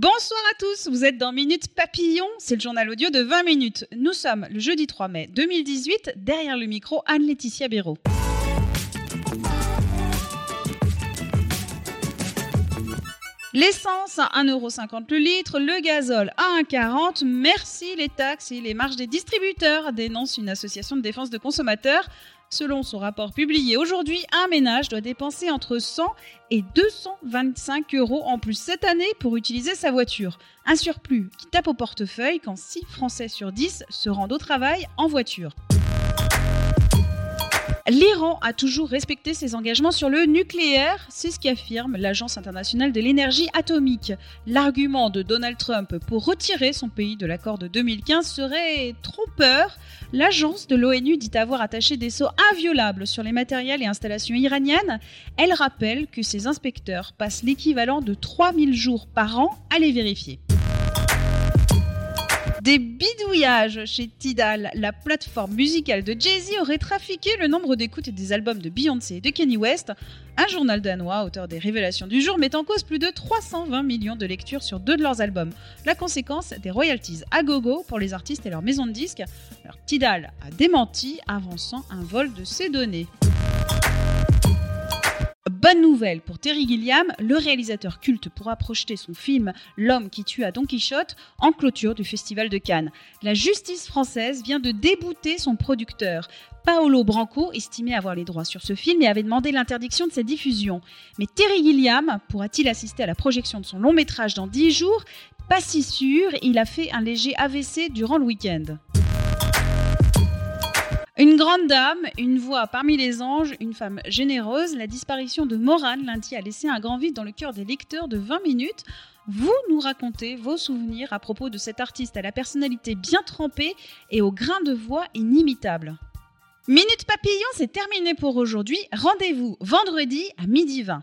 Bonsoir à tous, vous êtes dans Minute Papillon, c'est le journal audio de 20 minutes. Nous sommes le jeudi 3 mai 2018, derrière le micro Anne-Laetitia Béraud. L'essence à 1,50€ le litre, le gazole à 1,40€. Merci les taxes et les marges des distributeurs, dénonce une association de défense de consommateurs. Selon son rapport publié aujourd'hui, un ménage doit dépenser entre 100 et 225 euros en plus cette année pour utiliser sa voiture. Un surplus qui tape au portefeuille quand 6 Français sur 10 se rendent au travail en voiture. L'Iran a toujours respecté ses engagements sur le nucléaire, c'est ce qu'affirme l'Agence internationale de l'énergie atomique. L'argument de Donald Trump pour retirer son pays de l'accord de 2015 serait trompeur. L'agence de l'ONU dit avoir attaché des sceaux inviolables sur les matériels et installations iraniennes. Elle rappelle que ses inspecteurs passent l'équivalent de 3000 jours par an à les vérifier. Des bidouillages chez Tidal, la plateforme musicale de Jay-Z aurait trafiqué le nombre d'écoutes des albums de Beyoncé et de Kanye West. Un journal danois, auteur des révélations du jour, met en cause plus de 320 millions de lectures sur deux de leurs albums. La conséquence, des royalties à gogo pour les artistes et leurs maisons de disques. Alors Tidal a démenti, avançant un vol de ces données. Bonne nouvelle pour Terry Gilliam, le réalisateur culte pourra projeter son film L'homme qui tue à Don Quichotte en clôture du Festival de Cannes. La justice française vient de débouter son producteur. Paolo Branco estimait avoir les droits sur ce film et avait demandé l'interdiction de sa diffusion. Mais Terry Gilliam pourra-t-il assister à la projection de son long métrage dans 10 jours? Pas si sûr, il a fait un léger AVC durant le week-end. Une grande dame, une voix parmi les anges, une femme généreuse, la disparition de Morane lundi a laissé un grand vide dans le cœur des lecteurs de 20 minutes. Vous nous racontez vos souvenirs à propos de cet artiste à la personnalité bien trempée et au grain de voix inimitable. Minute Papillon, c'est terminé pour aujourd'hui. Rendez-vous vendredi à midi 20.